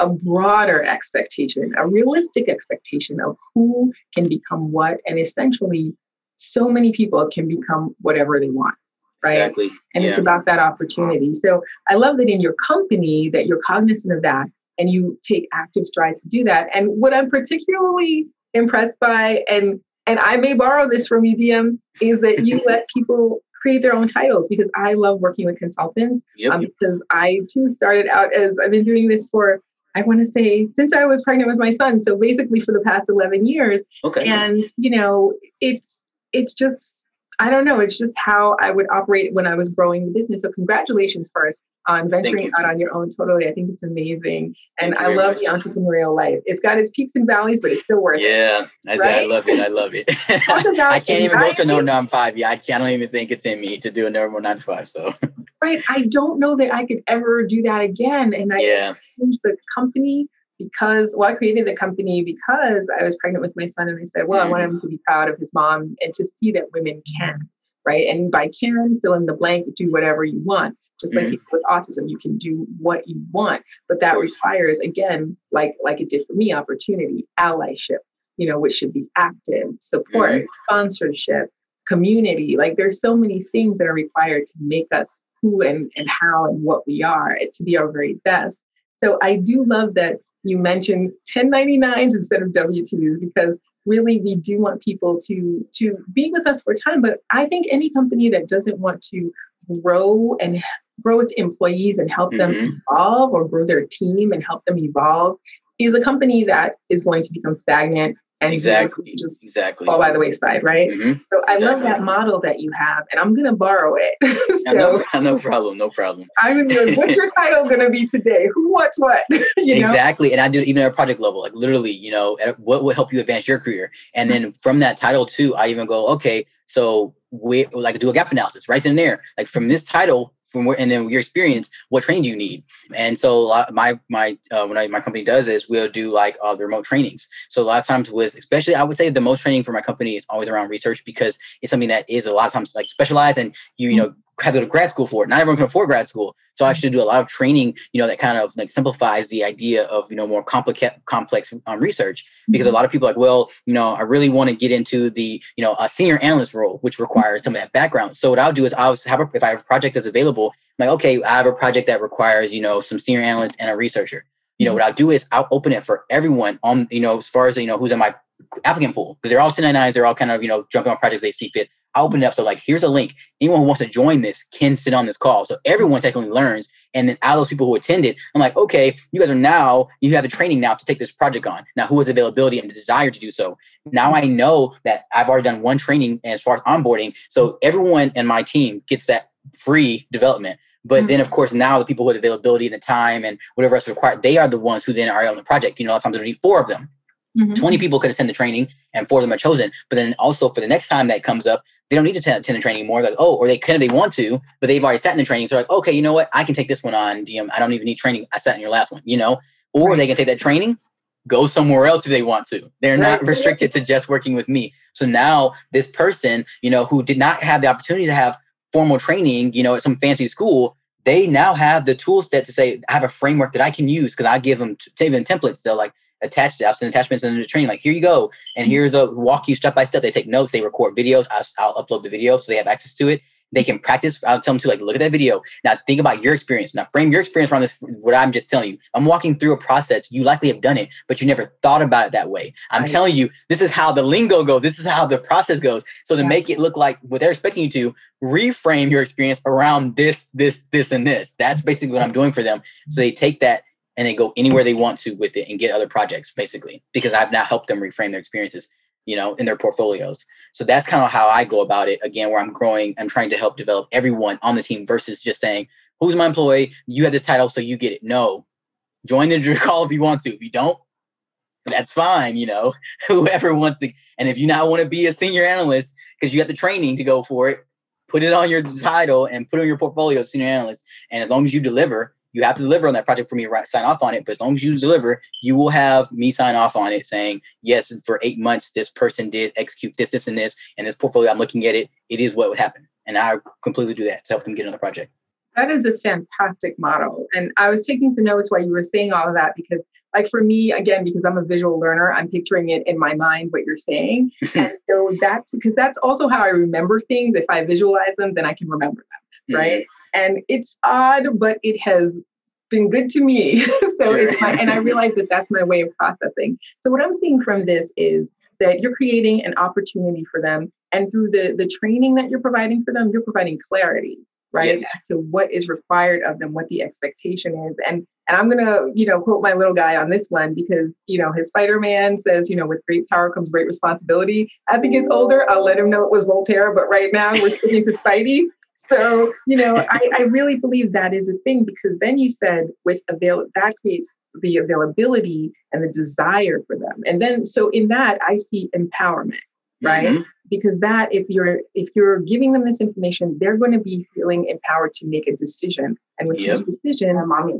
a broader expectation, a realistic expectation of who can become what. And essentially, so many people can become whatever they want, right? Exactly. And yeah. it's about that opportunity. So I love that in your company that you're cognizant of that and you take active strides to do that. And what I'm particularly impressed by, and and I may borrow this from you, Diem, is that you *laughs* let people create their own titles because I love working with consultants Yep. um, because I too started out as I've been doing this for I want to say since I was pregnant with my son, so basically for the past eleven years. okay. And you know, it's it's just I don't know, it's just how I would operate when I was growing the business. So congratulations first on venturing out on your own. Totally, I think it's amazing, and I love much. the entrepreneurial life. It's got its peaks and valleys, but it's still worth it. yeah, I, I love it. I love it. *laughs* *laughs* I can't even go to no nine five. Yeah, I can't even think it's in me to do a normal nine five. So Right? I don't know that I could ever do that again, and I yeah, changed the company because well i created the company because i was pregnant with my son and i said well i want him mm. to be proud of his mom and to see that women can right and by can fill in the blank do whatever you want just like Mhm. you said with autism you can do what you want but that requires again like like it did for me opportunity allyship you know which should be active support Mhm. sponsorship community like there's so many things that are required to make us who and, and how and what we are to be our very best so I do love that you mentioned 1099s instead of W2s because really we do want people to to be with us for time. But I think any company that doesn't want to grow and grow its employees and help them Mhm. evolve or grow their team and help them evolve is a company that is going to become stagnant and exactly just exactly fall by the wayside, right? Mm-hmm. So I exactly. love that model that you have, and I'm gonna borrow it. *laughs* so *laughs* no, no, problem, no problem. I'm gonna be like, what's your *laughs* title gonna be today? Who wants what? you know? Exactly, and I do it even at a project level, like literally, you know, what will help you advance your career, and then from that title too, I even go, okay, so we like do a gap analysis right then and there, like from this title from where, and then your experience, what training do you need? And so a lot, my my uh, when I, my company does is we'll do like uh, the remote trainings. So a lot of times with especially I would say the most training for my company is always around research because it's something that is a lot of times like specialized and you you know have to go to grad school for it. Not everyone can afford grad school. So I actually do a lot of training, you know, that kind of like simplifies the idea of, you know, more complex, complex um, research because a mm-hmm. lot of people are like, well, you know, I really want to get into the, you know, a senior analyst role, which requires some of that background. So what I'll do is I'll have, a, if I have a project that's available, I'm like, okay, I have a project that requires, you know, some senior analyst and a researcher. You know, mm-hmm. what I'll do is I'll open it for everyone on, you know, as far as, you know, who's in my applicant pool because they're all 1099s. They're all kind of, you know, jumping on projects they see fit. I open it up. So like, here's a link. Anyone who wants to join this can sit on this call. So everyone technically learns. And then out of those people who attended, I'm like, okay, you guys are now, you have the training now to take this project on. Now, who has availability and the desire to do so? Now I know that I've already done one training as far as onboarding. So everyone in my team gets that free development. But mm-hmm. then, of course, now the people with availability and the time and whatever else required, they are the ones who then are on the project. You know, sometimes there need four of them. Mm-hmm. 20 people could attend the training and four of them are chosen. But then also for the next time that comes up, they don't need to attend, the training anymore. Like, oh, or they can if they want to, but they've already sat in the training. So like, okay, you know what? I can take this one on Diem. I don't even need training. I sat in your last one, you know? Or right. they can take that training, go somewhere else if they want to. They're right. not restricted to just working with me. So now this person, you know, who did not have the opportunity to have formal training, you know, at some fancy school, they now have the tool set to say, I have a framework that I can use because I give them, t- them templates. They're like, attached I'll send attachments into the training. Like, here you go. And mm-hmm. here's a walk you step by step. They take notes, they record videos. I'll, I'll, upload the video so they have access to it. They can practice. I'll tell them to like, look at that video. Now think about your experience. Now frame your experience around this, what I'm just telling you. I'm walking through a process. You likely have done it, but you never thought about it that way. I'm right. telling you, this is how the lingo goes. This is how the process goes. So to yeah. make it look like what they're expecting you to, reframe your experience around this, this, this, and this. That's basically what I'm doing for them. So they take that and they go anywhere they want to with it and get other projects basically because I've now helped them reframe their experiences, you know, in their portfolios. So that's kind of how I go about it. Again, where I'm growing, I'm trying to help develop everyone on the team versus just saying, "Who's my employee? You have this title, so you get it." No, join the *laughs* call if you want to. If you don't, that's fine. You know, *laughs* whoever wants to. And if you now want to be a senior analyst because you got the training to go for it, put it on your title and put it on your portfolio, senior analyst. And as long as you deliver, you have to deliver on that project for me to sign off on it. But as long as you deliver, you will have me sign off on it saying, yes, for eight months, this person did execute this, this, and this. And this portfolio, I'm looking at it. It is what would happen. And I completely do that to help them get on the project. That is a fantastic model. And I was taking to notes while you were saying all of that because like for me again because i'm a visual learner i'm picturing it in my mind what you're saying *laughs* and so that's because that's also how i remember things if i visualize them then i can remember them right? Mm-hmm. And it's odd, but it has been good to me. *laughs* so it's my, and I realize that that's my way of processing. So what I'm seeing from this is that you're creating an opportunity for them, and through the the training that you're providing for them, you're providing clarity, right, yes. as to what is required of them, what the expectation is, and and I'm gonna, you know, quote my little guy on this one because, you know, his Spider-Man says, you know, with great power comes great responsibility. As he gets older, I'll let him know it was Voltaire, but right now we're sticking to Spidey. So, *laughs* you know, I, I really believe that is a thing because then you said with avail that creates the availability and the desire for them. And then so in that I see empowerment, right? Mm-hmm. Because that if you're if you're giving them this information, they're going to be feeling empowered to make a decision. And with yep. this decision, a mommy,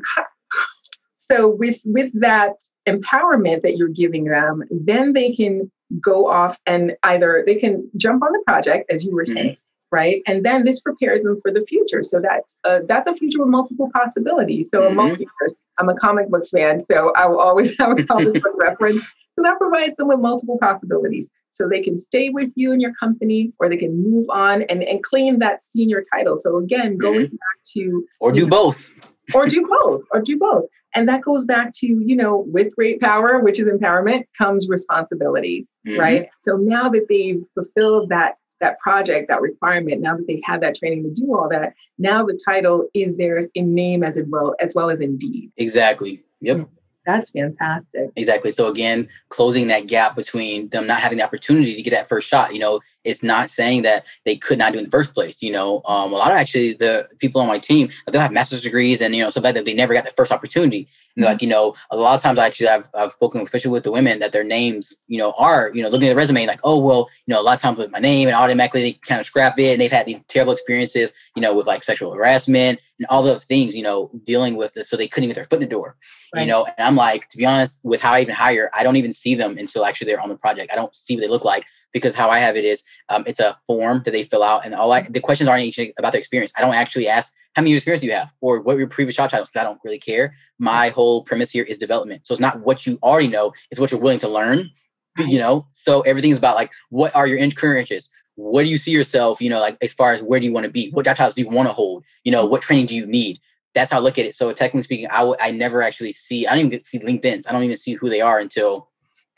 so with with that empowerment that you're giving them, then they can go off and either they can jump on the project, as you were saying, mm-hmm right? And then this prepares them for the future. So that's uh, that's a future with multiple possibilities. So mm-hmm. a multiverse. I'm a comic book fan, so I will always *laughs* have a comic *laughs* book reference. So that provides them with multiple possibilities. So they can stay with you in your company, or they can move on and, and claim that senior title. So again, going mm-hmm. back to or do both, or do both, or do both. And that goes back to, you know, with great power, which is empowerment, comes responsibility, mm-hmm. right? So now that they've fulfilled that that project, that requirement, now that they have that training to do all that, now the title is theirs in name as well as well as in deed. Exactly. Yep. Mm. That's fantastic. Exactly. So again, closing that gap between them not having the opportunity to get that first shot. You know, it's not saying that they could not do it in the first place. You know, um, a lot of actually the people on my team they'll have master's degrees and you know stuff like that. They never got the first opportunity. And like you know, a lot of times I actually I've, I've spoken especially with the women that their names you know are you know looking at the resume like oh well you know a lot of times with my name and automatically they kind of scrap it and they've had these terrible experiences you know with like sexual harassment and all the things you know dealing with this so they couldn't get their foot in the door. Right. You know, and I'm like to be honest with how I even hire I don't even see them until actually they're on the project. I don't see what they look like because how I have it is um, it's a form that they fill out, and all I, the questions aren't actually about their experience. I don't actually ask how many years experience do you have or what your previous job titles. I don't really care. My whole premise here is development, so it's not what you already know; it's what you're willing to learn. Right. You know, so everything is about like what are your current interests. What do you see yourself? You know, like as far as where do you want to be? What job titles do you want to hold? You know, what training do you need? That's how I look at it. So technically speaking, I, w- I never actually see. I don't even see LinkedIn's. I don't even see who they are until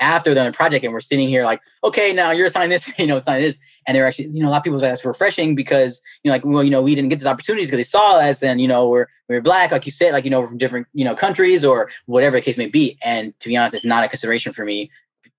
after the project and we're sitting here like, okay, now you're assigning this, *laughs* you know, assigning this. And they're actually, you know, a lot of people say that's refreshing because, you know, like, well, you know, we didn't get these opportunities because they saw us and, you know, we're, we're black, like you said, like, you know, from different, you know, countries or whatever the case may be. And to be honest, it's not a consideration for me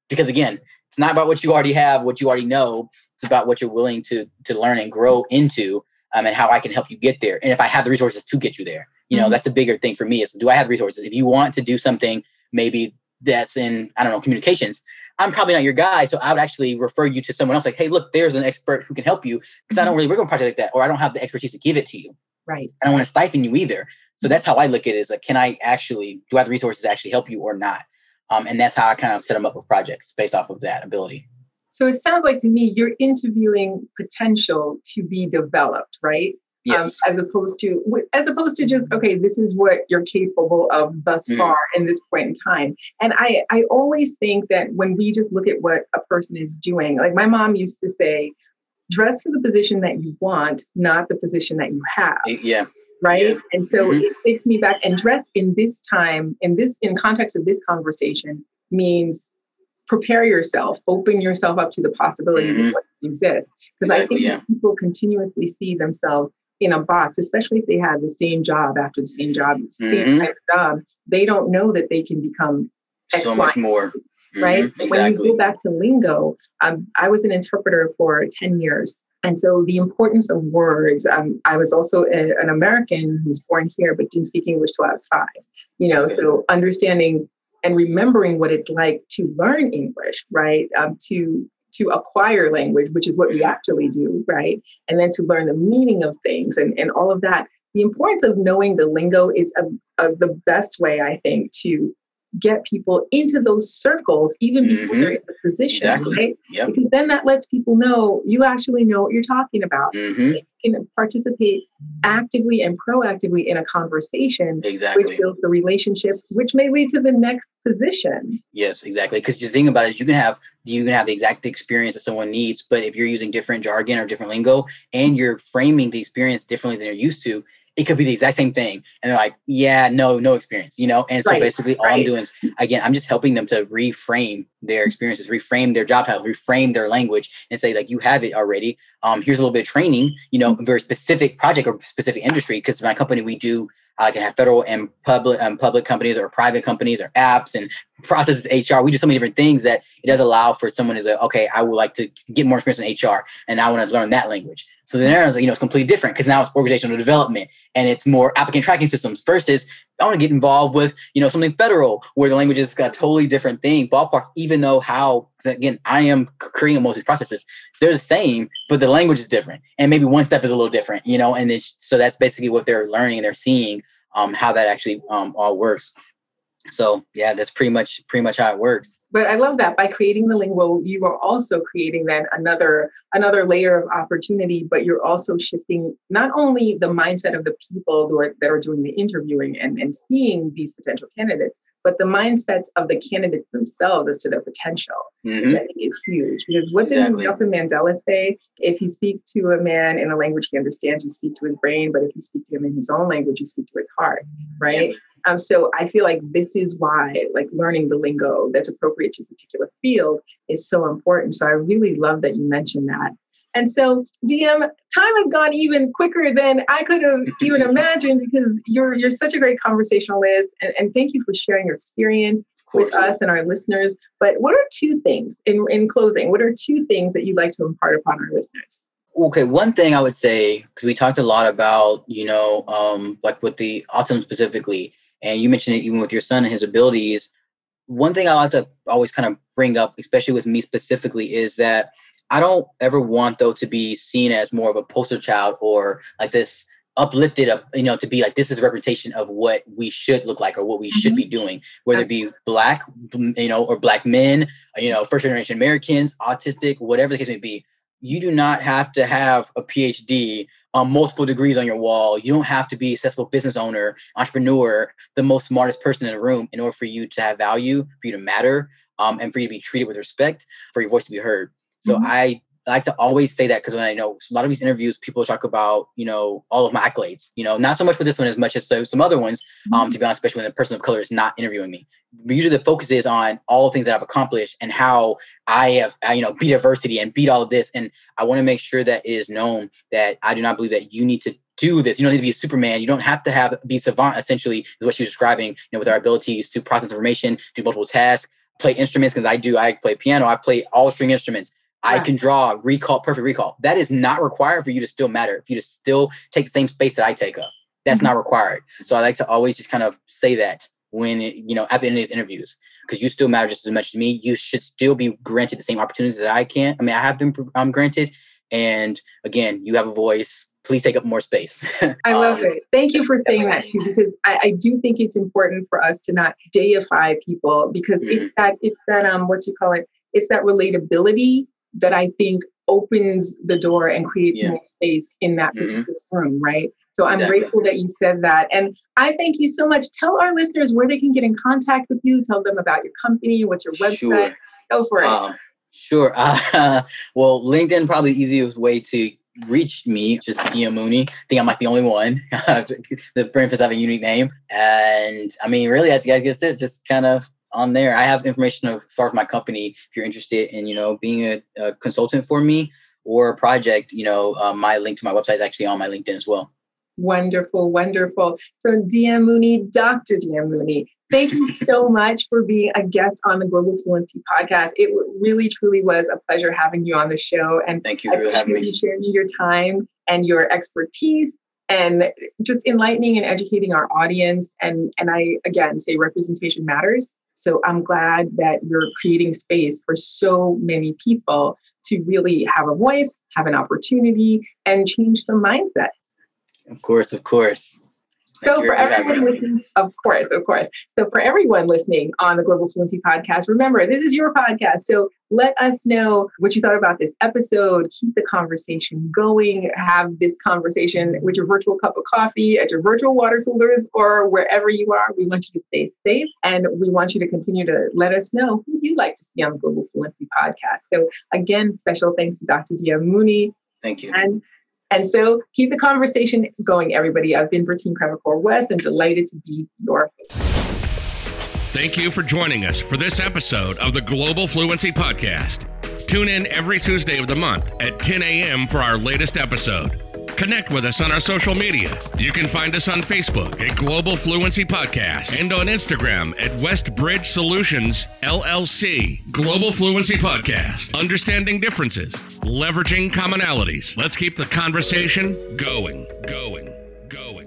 because again, it's not about what you already have, what you already know. It's about what you're willing to, to learn and grow into um, and how I can help you get there. And if I have the resources to get you there, you know, mm-hmm. that's a bigger thing for me is do I have the resources? If you want to do something, maybe that's in, I don't know, communications, I'm probably not your guy. So I would actually refer you to someone else like, hey, look, there's an expert who can help you because I don't mm-hmm. really work on a project like that, or I don't have the expertise to give it to you. Right. I don't want to stifle you either. So that's how I look at it is like, can I actually, do I have the resources to actually help you or not? Um, and that's how I kind of set them up with projects based off of that ability. So it sounds like to me you're interviewing potential to be developed, right? Um, yes. Um, as opposed to as opposed to just okay, this is what you're capable of thus mm. far in this point in time. And I I always think that when we just look at what a person is doing, like my mom used to say, dress for the position that you want, not the position that you have. Yeah. Right. Yeah. And so mm-hmm. it takes me back and dress in this time, in this in context of this conversation means prepare yourself, open yourself up to the possibilities mm-hmm. of what exists. Because exactly, I think yeah. people continuously see themselves in a box, especially if they have the same job after the same job, same mm-hmm. type of job, they don't know that they can become X, so much more. Right. Mm-hmm. Exactly. When you go back to lingo, um, I was an interpreter for 10 years. And so the importance of words, um, I was also a, an American who was born here but didn't speak English till I was five. You know, okay. so understanding and remembering what it's like to learn English, right? Um, to to acquire language, which is what we actually do, right? And then to learn the meaning of things and, and all of that. The importance of knowing the lingo is a, a, the best way, I think, to get people into those circles even before mm-hmm. they're in the position, exactly. right? Yep. Because then that lets people know you actually know what you're talking about. Mm-hmm. You can participate actively and proactively in a conversation, exactly. which builds the relationships, which may lead to the next position. Yes, exactly. Because the thing about it is you can have you can have the exact experience that someone needs, but if you're using different jargon or different lingo and you're framing the experience differently than you're used to, it could be the exact same thing. And they're like, yeah, no, no experience, you know? And so right. basically all right. I'm doing is, again, I'm just helping them to reframe their experiences, reframe their job title, reframe their language and say like, you have it already. Um, here's a little bit of training, you know, very specific project or specific industry. Cause my company, we do I can have federal and public um, public companies or private companies or apps and processes HR. We do so many different things that it does allow for someone to say, okay, I would like to get more experience in HR and I want to learn that language. So then there's, you know, it's completely different because now it's organizational development and it's more applicant tracking systems versus I want to get involved with, you know, something federal where the language is a totally different thing. Ballpark, even though how, again, I am creating most of these processes, they're the same, but the language is different. And maybe one step is a little different, you know, and so that's basically what they're learning and they're seeing um, how that actually um, all works so yeah that's pretty much pretty much how it works. But i love that by creating the lingo you are also creating then another another layer of opportunity but you're also shifting not only the mindset of the people who are, that are doing the interviewing and, and seeing these potential candidates but the mindsets of the candidates themselves as to their potential. Mm-hmm. i think is huge because what did exactly. nelson mandela say? If you speak to a man in a language he understands you speak to his brain but if you speak to him in his own language you speak to his heart right? yeah um, so I feel like this is why like learning the lingo that's appropriate to a particular field is so important. So I really love that you mentioned that. And so, Diem, time has gone even quicker than I could have *laughs* even imagined because you're you're such a great conversationalist, and, and thank you for sharing your experience with us and our listeners. But what are two things in, in closing? What are two things that you'd like to impart upon our listeners? Okay, one thing I would say because we talked a lot about you know um, like with the autism specifically, and you mentioned it even with your son and his abilities. One thing I like to always kind of bring up, especially with me specifically, is that I don't ever want though to be seen as more of a poster child or like this uplifted up, you know, to be like this is a representation of what we should look like or what we mm-hmm. should be doing, whether it be black, you know, or black men, you know, first generation Americans, autistic, whatever the case may be. You do not have to have a PhD on multiple degrees on your wall. You don't have to be a successful business owner, entrepreneur, the most smartest person in the room in order for you to have value, for you to matter, um, and for you to be treated with respect, for your voice to be heard. So mm-hmm. I like to always say that because when I know a lot of these interviews, people talk about, you know, all of my accolades, you know, not so much for this one as much as so, some other ones, um, mm-hmm. to be honest, especially when a person of color is not interviewing me. But usually the focus is on all the things that I've accomplished and how I have, you know, beat adversity and beat all of this. And I want to make sure that it is known that I do not believe that you need to do this. You don't need to be a Superman. You don't have to have be savant, essentially, is what she's describing, you know, with our abilities to process information, do multiple tasks, play instruments, because I do, I play piano, I play all string instruments I can draw recall, perfect recall. That is not required for you to still matter, If you to still take the same space that I take up. That's mm-hmm. not required. So I like to always just kind of say that when, it, you know, at the end of these interviews, because you still matter just as much to me. You should still be granted the same opportunities that I can. I mean, I have been um, granted. And again, you have a voice. Please take up more space. I *laughs* love um, it. Thank you for saying that too, because I, I, do think it's important for us to not deify people because mm-hmm. it's that it's that um what you call it it's that relatability that I think opens the door and creates yeah. more space in that mm-hmm. particular mm-hmm. room, right? So I'm exactly. grateful that you said that. And I thank you so much. Tell our listeners where they can get in contact with you. Tell them about your company. What's your website? Sure. Go for it. Um, sure. Uh, *laughs* well, LinkedIn probably the easiest way to reach me, just Diem Mooney. I think I'm like the only one. *laughs* the Brentford's have a unique name. And I mean, really, I guess it just kind of on there. I have information of as far as my company. If you're interested in, you know, being a, a consultant for me or a project, you know, uh, my link to my website is actually on my LinkedIn as well. Wonderful, wonderful. So, Diem Mooney, Dr. Diem Mooney, thank you *laughs* so much for being a guest on the Global Fluency podcast. It really, truly was a pleasure having you on the show. And thank you for having me. Sharing your time and your expertise and just enlightening and educating our audience. And and I again say representation matters. So I'm glad that you're creating space for so many people to really have a voice, have an opportunity, and change the mindset. Of course, of course. So for everyone listening, of course, of course. So for everyone listening on the Global Fluency Podcast, remember this is your podcast. So let us know what you thought about this episode. Keep the conversation going. Have this conversation with your virtual cup of coffee at your virtual water coolers or wherever you are. We want you to stay safe and we want you to continue to let us know who you like to see on the Global Fluency Podcast. So again, special thanks to Dr. Diem Mooney. Thank you. And and so keep the conversation going, everybody. I've been Bertine Crevecoeur West and delighted to be your host. Thank you for joining us for this episode of the Global Fluency Podcast. Tune in every Tuesday of the month at 10 a.m. for our latest episode. Connect with us on our social media. You can find us on Facebook at Global Fluency Podcast and on Instagram at Westbridge Solutions LLC. Global Fluency Podcast. Understanding differences, leveraging commonalities. Let's keep the conversation going, going, going.